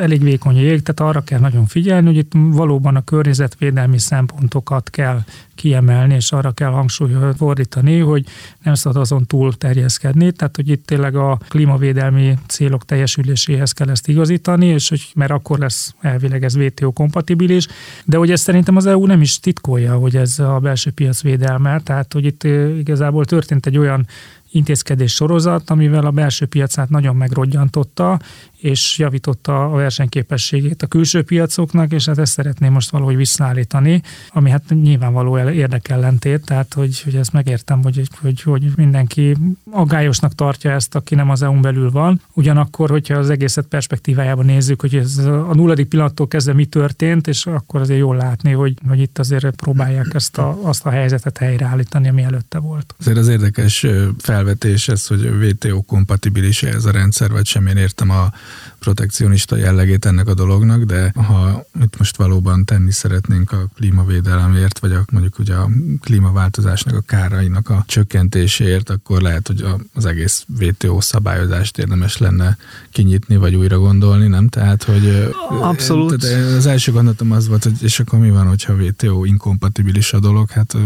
elég vékony jég, tehát arra kell nagyon figyelni, hogy itt valóban a környezetvédelmi szempontokat kell kiemelni, és arra kell hangsúlyt fordítani, hogy nem szabad azon túl terjeszkedni, tehát hogy itt tényleg a klímavédelmi célok teljesüléséhez kell ezt igazítani, és hogy mert akkor lesz elvileg ez WTO kompatibilis, de hogy ezt szerintem az EU nem is titkolja, hogy ez a belső piac védelme, tehát hogy itt igazából történt egy olyan intézkedés sorozat, amivel a belső piacát nagyon megrodjantotta, és javította a versenyképességét a külső piacoknak, és hát ezt szeretném most valahogy visszaállítani, ami hát nyilvánvaló érdekellentét, tehát hogy, hogy ezt megértem, hogy, hogy, hogy mindenki agályosnak tartja ezt, aki nem az EU-n belül van. Ugyanakkor, hogyha az egészet perspektívájában nézzük, hogy ez a nulladik pillanattól kezdve mi történt, és akkor azért jól látni, hogy, hogy itt azért próbálják ezt a, azt a helyzetet helyreállítani, ami előtte volt. Azért az érdekes felvetés ez, hogy WTO kompatibilis ez a rendszer, vagy sem én értem a protekcionista jellegét ennek a dolognak, de ha itt most valóban tenni szeretnénk a klímavédelemért, vagy a, mondjuk ugye a klímaváltozásnak a kárainak a csökkentéséért, akkor lehet, hogy az egész WTO szabályozást érdemes lenne kinyitni, vagy újra gondolni, nem? Tehát, hogy Abszolút. Tehát az első gondolatom az volt, hogy és akkor mi van, hogyha WTO inkompatibilis a dolog? Hát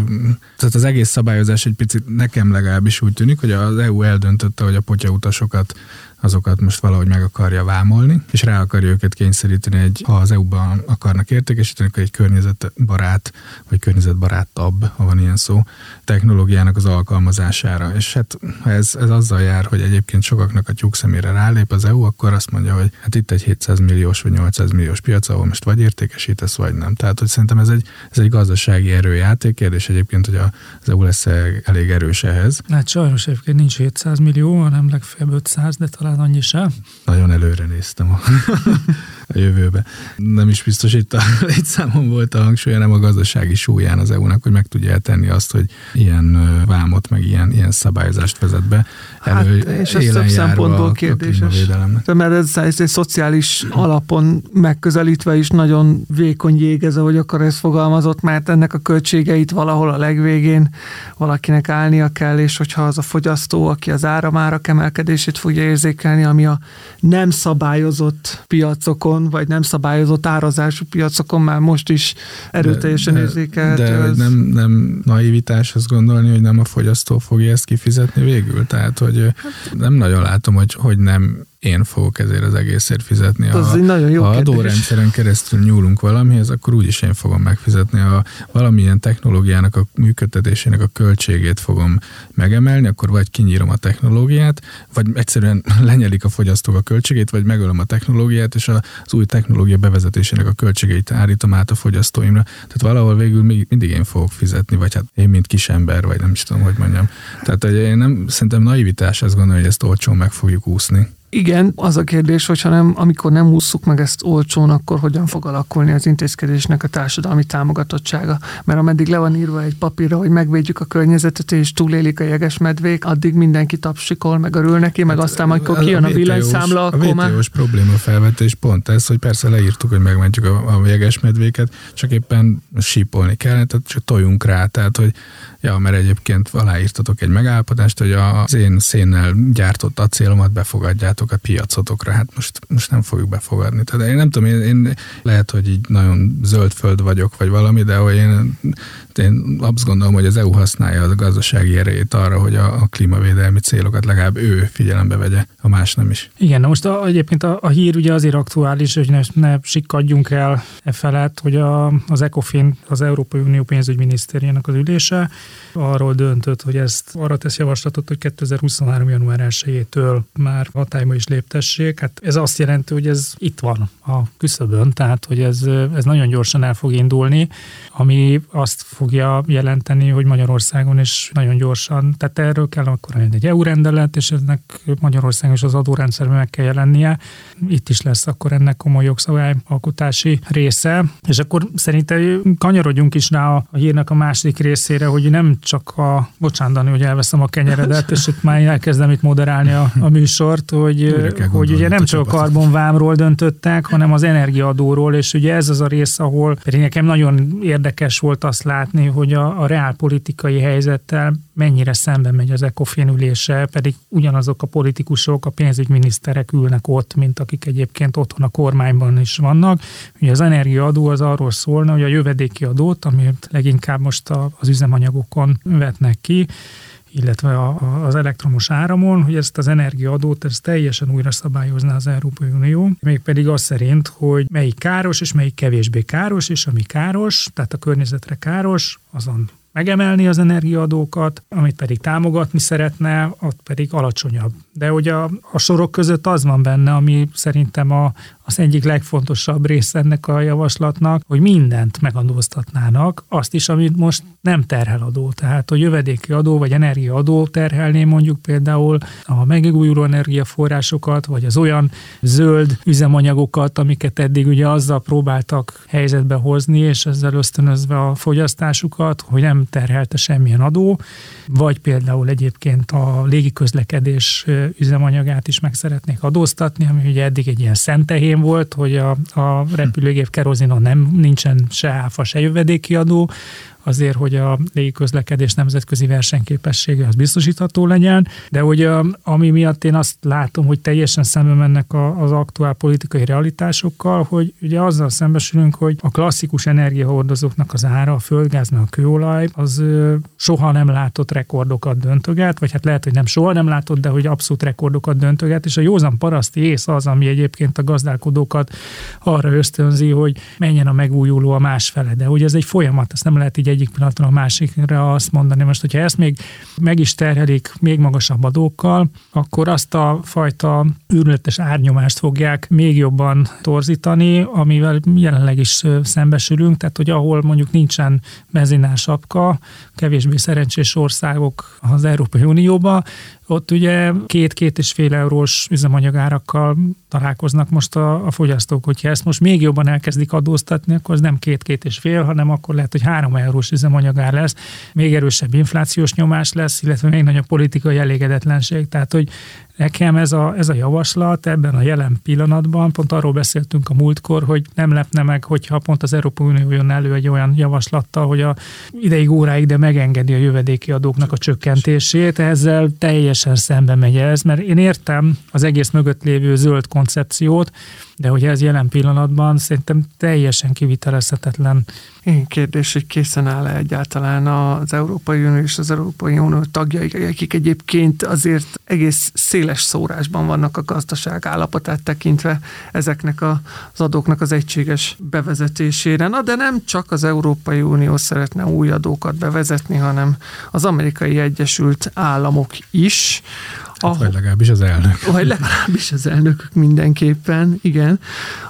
tehát az egész szabályozás egy picit nekem legalábbis úgy tűnik, hogy az EU eldöntötte, hogy a potyautasokat azokat most valahogy meg akarja vámolni, és rá akarja őket kényszeríteni, egy, ha az EU-ban akarnak értékesíteni, akkor egy környezetbarát, vagy környezetbarátabb, ha van ilyen szó, technológiának az alkalmazására. És hát ha ez, ez azzal jár, hogy egyébként sokaknak a tyúk szemére rálép az EU, akkor azt mondja, hogy hát itt egy 700 milliós vagy 800 milliós piac, ahol most vagy értékesítesz, vagy nem. Tehát, hogy szerintem ez egy, ez egy gazdasági erőjáték kérdés egyébként, hogy az EU lesz elég erős ehhez. Hát sajnos egyébként nincs 700 millió, hanem legfeljebb 500, de talán annyi sem. Nagyon előre néztem a, a jövőbe. Nem is biztos itt a [laughs] létszámon volt a hangsúly, hanem a gazdasági súlyán az EU-nak, hogy meg tudja eltenni azt, hogy ilyen vámot, meg ilyen, ilyen szabályozást vezet be. Elő, hát, és ez több szempontból kérdéses. Mert ez, ez egy szociális alapon megközelítve is nagyon vékony jég ez, ahogy akkor ez fogalmazott, mert ennek a költségeit valahol a legvégén valakinek állnia kell, és hogyha az a fogyasztó, aki az áramárak emelkedését fogja érzékelni, ami a nem szabályozott piacokon, vagy nem szabályozott árazású piacokon már most is erőteljesen de, érzékelhető. De ez... nem, nem naivitás azt gondolni, hogy nem a fogyasztó fogja ezt kifizetni végül. Tehát, hogy hát, nem nagyon látom, hogy, hogy nem én fogok ezért az egészért fizetni. Az ha, nagyon jó ha adórendszeren keresztül nyúlunk valamihez, akkor úgyis én fogom megfizetni. Ha valamilyen technológiának a működtetésének a költségét fogom megemelni, akkor vagy kinyírom a technológiát, vagy egyszerűen [laughs] lenyelik a fogyasztók a költségét, vagy megölöm a technológiát, és az új technológia bevezetésének a költségeit állítom át a fogyasztóimra. Tehát valahol végül mindig én fogok fizetni, vagy hát én, mint kisember, vagy nem is tudom, hogy mondjam. Tehát én nem, szerintem naivitás azt gondolom, hogy ezt olcsón meg fogjuk úszni. Igen, az a kérdés, hogyha nem, amikor nem ússzuk meg ezt olcsón, akkor hogyan fog alakulni az intézkedésnek a társadalmi támogatottsága. Mert ameddig le van írva egy papírra, hogy megvédjük a környezetet és túlélik a jeges medvék, addig mindenki tapsikol, meg örül neki, meg hát, aztán amikor kijön a, a villanyszámla, a akkor már... A probléma felvetés pont ez, hogy persze leírtuk, hogy megmentjük a, a jeges medvéket, csak éppen sípolni kell, tehát csak toljunk rá, tehát hogy Ja, mert egyébként aláírtatok egy megállapodást, hogy az én szénnel gyártott acélomat befogadjátok a piacotokra. Hát most, most nem fogjuk befogadni. Tehát én nem tudom, én, én lehet, hogy így nagyon zöld föld vagyok, vagy valami, de hogy én, én azt gondolom, hogy az EU használja a gazdasági erejét arra, hogy a, a klímavédelmi célokat legalább ő figyelembe vegye, a más nem is. Igen, na most a, egyébként a, a hír ugye azért aktuális, hogy ne, ne sikkadjunk el e felett, hogy a, az ECOFIN, az Európai Unió pénzügyminisztériának az ülése arról döntött, hogy ezt arra tesz javaslatot, hogy 2023. január 1-től már hatályba is léptessék. Hát ez azt jelenti, hogy ez itt van a küszöbön, tehát hogy ez, ez nagyon gyorsan el fog indulni, ami azt fog fogja jelenteni, hogy Magyarországon is nagyon gyorsan, tehát erről kell akkor egy EU rendelet, és ennek Magyarországon is az adórendszerben meg kell jelennie. Itt is lesz akkor ennek komoly jogszabályalkotási része. És akkor szerintem kanyarodjunk is rá a, a hírnek a második részére, hogy nem csak a, bocsánat, hogy elveszem a kenyeredet, és itt már elkezdem itt moderálni a, a műsort, hogy, hogy ugye nem csak a karbonvámról döntöttek, hanem az energiaadóról, és ugye ez az a rész, ahol pedig nekem nagyon érdekes volt azt látni, hogy a, a reálpolitikai helyzettel mennyire szemben megy az ECOFIN ülése, pedig ugyanazok a politikusok, a pénzügyminiszterek ülnek ott, mint akik egyébként otthon a kormányban is vannak. Ugye az energiaadó az arról szólna, hogy a jövedéki adót, amit leginkább most az üzemanyagokon vetnek ki, illetve a, a, az elektromos áramon, hogy ezt az energiaadót ezt teljesen újra szabályozná az Európai Unió, mégpedig az szerint, hogy melyik káros és melyik kevésbé káros, és ami káros, tehát a környezetre káros, azon megemelni az energiaadókat, amit pedig támogatni szeretne, ott pedig alacsonyabb. De ugye a, a sorok között az van benne, ami szerintem a, az egyik legfontosabb része ennek a javaslatnak, hogy mindent megadóztatnának, azt is, amit most nem terhel adó. Tehát a jövedéki adó vagy energiaadó terhelné mondjuk például a megújuló energiaforrásokat, vagy az olyan zöld üzemanyagokat, amiket eddig ugye azzal próbáltak helyzetbe hozni, és ezzel ösztönözve a fogyasztásukat, hogy nem terhelte semmilyen adó, vagy például egyébként a légiközlekedés üzemanyagát is meg szeretnék adóztatni, ami ugye eddig egy ilyen szentehén volt, hogy a, a repülőgép kerozinon nem nincsen se áfa, se jövedéki adó, azért, hogy a légiközlekedés nemzetközi versenyképessége az biztosítható legyen, de hogy ami miatt én azt látom, hogy teljesen szembe mennek az aktuál politikai realitásokkal, hogy ugye azzal szembesülünk, hogy a klasszikus energiahordozóknak az ára, a földgáz, meg a kőolaj, az soha nem látott rekordokat döntöget, vagy hát lehet, hogy nem soha nem látott, de hogy abszolút rekordokat döntöget, és a józan paraszti ész az, ami egyébként a gazdálkodókat arra ösztönzi, hogy menjen a megújuló a másfele. De hogy ez egy folyamat, ezt nem lehet így egyik pillanatra a másikra azt mondani. Most, hogyha ezt még meg is terhelik még magasabb adókkal, akkor azt a fajta űrletes árnyomást fogják még jobban torzítani, amivel jelenleg is szembesülünk, tehát hogy ahol mondjuk nincsen benzinársapka, kevésbé szerencsés országok az Európai Unióban, ott ugye két-két és fél eurós üzemanyagárakkal találkoznak most a, a fogyasztók. Hogyha ezt most még jobban elkezdik adóztatni, akkor az nem két-két és fél, hanem akkor lehet, hogy három eurós üzemanyagár lesz, még erősebb inflációs nyomás lesz, illetve még nagyobb politikai elégedetlenség. Tehát, hogy Nekem ez a, ez a javaslat ebben a jelen pillanatban, pont arról beszéltünk a múltkor, hogy nem lepne meg, hogyha pont az Európai Unió jön elő egy olyan javaslattal, hogy a ideig óráig, de megengedi a jövedéki adóknak a csökkentését, ezzel teljesen szembe megy ez, mert én értem az egész mögött lévő zöld koncepciót, de hogy ez jelen pillanatban szerintem teljesen kivitelezhetetlen. Én kérdés, hogy készen áll-e egyáltalán az Európai Unió és az Európai Unió tagjai, akik egyébként azért egész széles szórásban vannak a gazdaság állapotát tekintve ezeknek az adóknak az egységes bevezetésére. Na, de nem csak az Európai Unió szeretne új adókat bevezetni, hanem az amerikai Egyesült Államok is, Hát, vagy legalábbis az elnök. Vagy legalábbis az elnök mindenképpen, igen.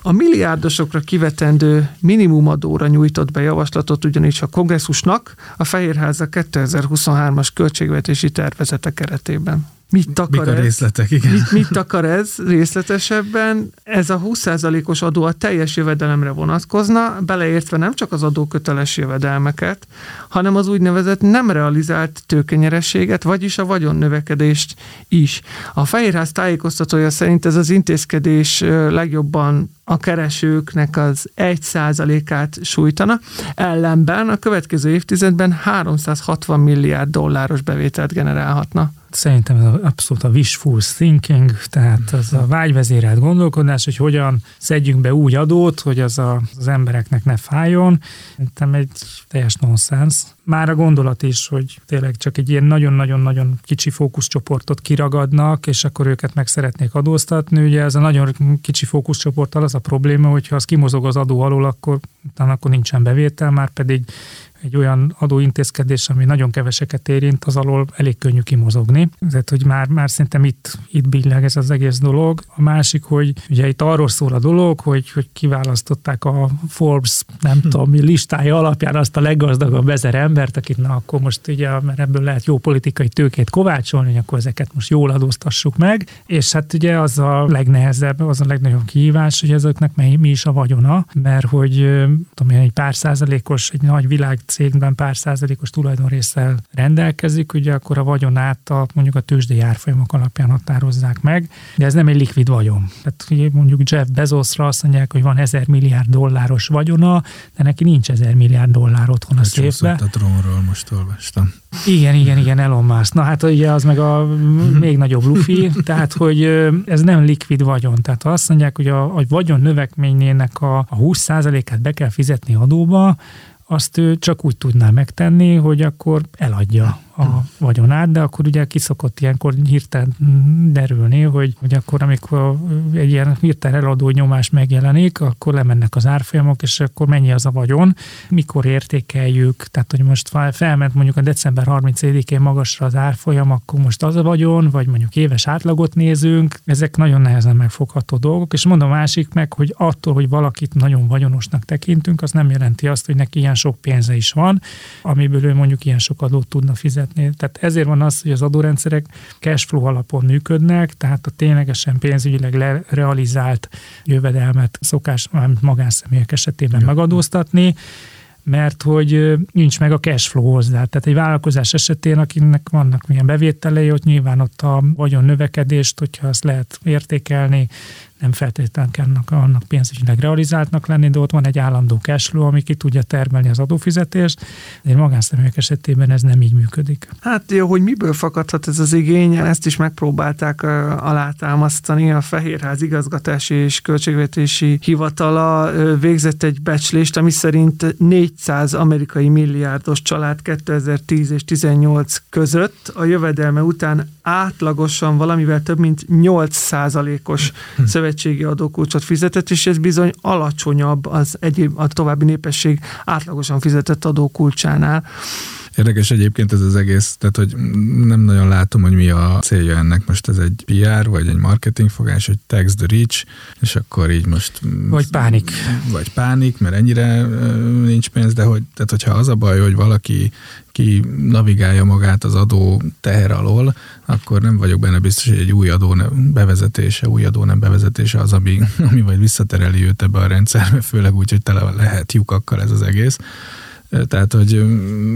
A milliárdosokra kivetendő minimumadóra nyújtott be javaslatot ugyanis a kongresszusnak a Fehérháza 2023-as költségvetési tervezete keretében. Mit akar Mik a részletek, igen. Mit, mit akar ez részletesebben? Ez a 20%-os adó a teljes jövedelemre vonatkozna, beleértve nem csak az adóköteles jövedelmeket, hanem az úgynevezett nem realizált tőkenyerességet, vagyis a vagyonnövekedést is. A Fehérház tájékoztatója szerint ez az intézkedés legjobban a keresőknek az 1%-át sújtana, ellenben a következő évtizedben 360 milliárd dolláros bevételt generálhatna. Szerintem ez abszolút a wishful thinking, tehát az a vágyvezérelt gondolkodás, hogy hogyan szedjünk be úgy adót, hogy az a, az embereknek ne fájjon. Szerintem egy teljes nonsens. Már a gondolat is, hogy tényleg csak egy ilyen nagyon-nagyon-nagyon kicsi fókuszcsoportot kiragadnak, és akkor őket meg szeretnék adóztatni. Ugye ez a nagyon kicsi fókuszcsoporttal az a probléma, hogyha az kimozog az adó alól, akkor utána akkor nincsen bevétel, már pedig egy olyan adóintézkedés, ami nagyon keveseket érint, az alól elég könnyű kimozogni. Tehát, hogy már, már szerintem itt, itt billeg ez az egész dolog. A másik, hogy ugye itt arról szól a dolog, hogy, hogy kiválasztották a Forbes, nem hm. tudom mi listája alapján azt a leggazdagabb ezer embert, akit na akkor most ugye, mert ebből lehet jó politikai tőkét kovácsolni, hogy akkor ezeket most jól adóztassuk meg, és hát ugye az a legnehezebb, az a legnagyobb kihívás, hogy ezeknek mi is a vagyona, mert hogy tudom én, egy pár százalékos, egy nagy világcégben pár százalékos tulajdonrészsel rendelkezik, ugye akkor a vagyonát a, mondjuk a tőzsdei árfolyamok alapján határozzák meg, de ez nem egy likvid vagyon. Tehát mondjuk Jeff Bezosra azt mondják, hogy van ezer milliárd dolláros vagyona, de neki nincs ezer milliárd dollár otthon a szépbe. a trónról most olvastam. Igen, igen, igen, Elon Musk. Na hát ugye az meg a [laughs] még nagyobb lufi, tehát hogy ez nem likvid vagyon. Tehát ha azt mondják, hogy a, a vagyon növekményének a, a 20%-át be kell fizetni adóba, azt ő csak úgy tudná megtenni, hogy akkor eladja a vagyonát, de akkor ugye kiszokott ilyenkor hirtelen derülni, hogy, hogy akkor amikor egy ilyen hirtelen eladó nyomás megjelenik, akkor lemennek az árfolyamok, és akkor mennyi az a vagyon, mikor értékeljük, tehát hogy most felment mondjuk a december 30-én magasra az árfolyam, akkor most az a vagyon, vagy mondjuk éves átlagot nézünk, ezek nagyon nehezen megfogható dolgok, és mondom a másik meg, hogy attól, hogy valakit nagyon vagyonosnak tekintünk, az nem jelenti azt, hogy neki ilyen sok pénze is van, amiből ő mondjuk ilyen sok adót tudna fizetni fizetni. Tehát ezért van az, hogy az adórendszerek cashflow alapon működnek, tehát a ténylegesen pénzügyileg realizált jövedelmet szokás magánszemélyek esetében ja. megadóztatni, mert hogy nincs meg a cash flow hozzá. Tehát egy vállalkozás esetén, akinek vannak milyen bevételei, ott nyilván ott a vagyon növekedést, hogyha azt lehet értékelni, nem feltétlenül kell annak, pénzügyileg realizáltnak lenni, de ott van egy állandó cashflow, ami ki tudja termelni az adófizetést, de egy magánszemélyek esetében ez nem így működik. Hát jó, hogy miből fakadhat ez az igény, ezt is megpróbálták alátámasztani. A Fehérház igazgatási és költségvetési hivatala végzett egy becslést, ami szerint 400 amerikai milliárdos család 2010 és 18 között a jövedelme után átlagosan valamivel több mint 8 százalékos hm szövetségi adókulcsot fizetett, és ez bizony alacsonyabb az egyéb, a további népesség átlagosan fizetett adókulcsánál. Érdekes egyébként ez az egész, tehát hogy nem nagyon látom, hogy mi a célja ennek. Most ez egy PR, vagy egy marketing fogás, hogy tax the rich, és akkor így most... Vagy pánik. Vagy pánik, mert ennyire nincs pénz, de hogy, tehát hogyha az a baj, hogy valaki ki navigálja magát az adó teher alól, akkor nem vagyok benne biztos, hogy egy új adó bevezetése, új adó nem bevezetése az, ami, [laughs] ami vagy visszatereli őt ebbe a rendszerbe, főleg úgy, hogy tele lehet lyukakkal ez az egész. Tehát, hogy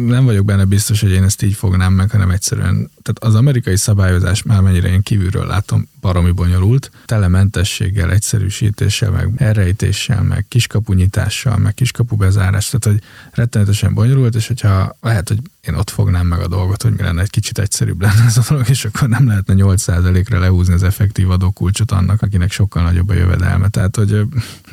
nem vagyok benne biztos, hogy én ezt így fognám meg, hanem egyszerűen, tehát az amerikai szabályozás már mennyire én kívülről látom, baromi bonyolult, telementességgel, egyszerűsítéssel, meg elrejtéssel, meg kiskapunyitással, meg kiskapubezárás, tehát hogy rettenetesen bonyolult, és hogyha lehet, hogy én ott fognám meg a dolgot, hogy mi lenne egy kicsit egyszerűbb lenne ez a dolog, és akkor nem lehetne 8%-ra lehúzni az effektív adókulcsot annak, akinek sokkal nagyobb a jövedelme. Tehát, hogy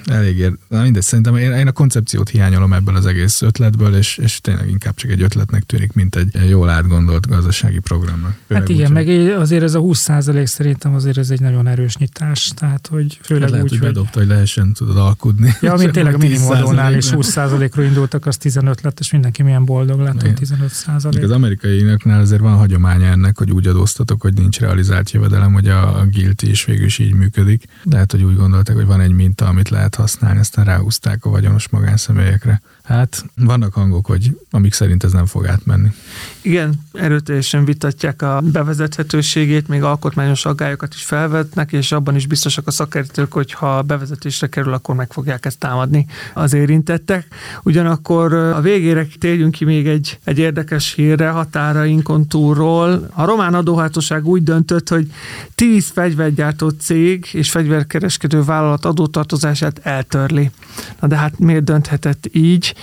elég ér... Na mindegy, szerintem én, én a koncepciót hiányolom ebből az egész ötletből, és, és tényleg inkább csak egy ötletnek tűnik, mint egy jól átgondolt gazdasági programnak. hát igen, úgy, meg azért ez a 20% szerintem azért ez egy nagyon erős nyitás, tehát hogy főleg hát lehet, úgy, hogy bedobta, hogy lehessen tudod alkudni. Ja, mint [laughs] tényleg a minimumadónál is 20%-ról indultak, az 15 lett, és mindenki milyen boldog lett, hogy 15 százalék. Az amerikaiaknál azért van hagyománya ennek, hogy úgy adóztatok, hogy nincs realizált jövedelem, hogy a, a guilty is végül is így működik. Lehet, hogy úgy gondolták, hogy van egy minta, amit lehet használni, aztán ráhúzták a vagyonos magánszemélyekre. Hát vannak hangok, hogy amik szerint ez nem fog átmenni. Igen, erőteljesen vitatják a bevezethetőségét, még alkotmányos aggályokat is felvetnek, és abban is biztosak a szakértők, hogy ha bevezetésre kerül, akkor meg fogják ezt támadni az érintettek. Ugyanakkor a végére térjünk ki még egy, egy érdekes hírre határainkon túlról. A román adóhatóság úgy döntött, hogy 10 fegyvergyártó cég és fegyverkereskedő vállalat adótartozását eltörli. Na de hát miért dönthetett így?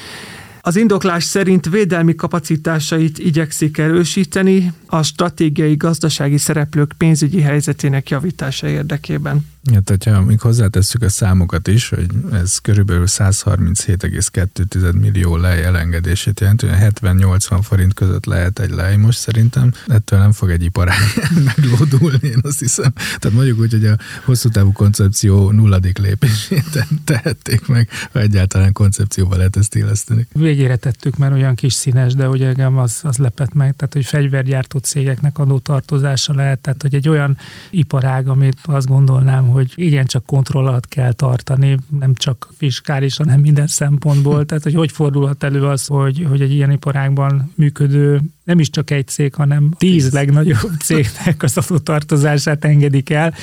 Az indoklás szerint védelmi kapacitásait igyekszik erősíteni a stratégiai gazdasági szereplők pénzügyi helyzetének javítása érdekében. Hát, hogyha még hozzátesszük a számokat is, hogy ez körülbelül 137,2 millió lej elengedését jelenti, 70-80 forint között lehet egy lej most szerintem, ettől nem fog egy iparág [laughs] meglódulni, én azt hiszem. Tehát mondjuk úgy, hogy a hosszú távú koncepció nulladik lépését tehették meg, ha egyáltalán koncepcióba lehet ezt illeszteni. Végére tettük, mert olyan kis színes, de ugye engem az, az lepett meg, tehát hogy fegyvergyártó cégeknek adó tartozása lehet, tehát hogy egy olyan iparág, amit azt gondolnám, hogy igencsak kontroll alatt kell tartani, nem csak fiskális, hanem minden szempontból. Tehát, hogy hogy fordulhat elő az, hogy, hogy egy ilyen iparágban működő nem is csak egy cég, hanem tíz legnagyobb [laughs] cégnek az adótartozását engedik el.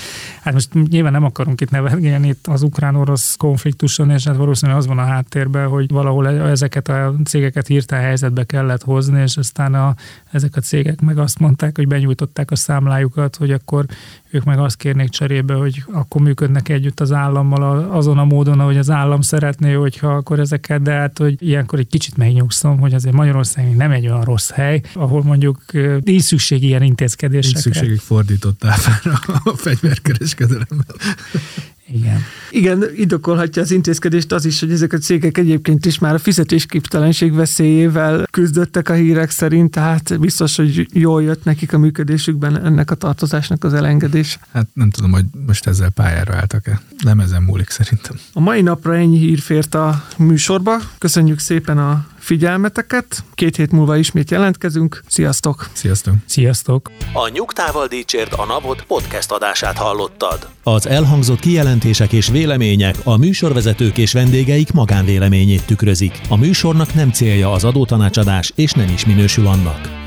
Hát most nyilván nem akarunk itt nevetgélni itt az ukrán-orosz konfliktuson, és hát valószínűleg az van a háttérben, hogy valahol ezeket a cégeket hirtelen helyzetbe kellett hozni, és aztán a, ezek a cégek meg azt mondták, hogy benyújtották a számlájukat, hogy akkor ők meg azt kérnék cserébe, hogy akkor működnek együtt az állammal azon a módon, ahogy az állam szeretné, hogyha akkor ezeket, de hát, hogy ilyenkor egy kicsit megnyugszom, hogy azért Magyarország nem egy olyan rossz hely, ahol mondjuk nincs szükség ilyen intézkedésekre. Nincs szükség fordított a fegyverkereskedelemben. Igen. Igen, indokolhatja az intézkedést az is, hogy ezek a cégek egyébként is már a fizetésképtelenség veszélyével küzdöttek a hírek szerint, tehát biztos, hogy jól jött nekik a működésükben ennek a tartozásnak az elengedés. Hát nem tudom, hogy most ezzel pályára álltak-e. Nem ezen múlik szerintem. A mai napra ennyi hír fért a műsorba. Köszönjük szépen a figyelmeteket. Két hét múlva ismét jelentkezünk. Sziasztok! Sziasztok! Sziasztok! A Nyugtával Dícsért a Napot podcast adását hallottad. Az elhangzott kijelentések és vélemények a műsorvezetők és vendégeik magánvéleményét tükrözik. A műsornak nem célja az adótanácsadás, és nem is minősül annak.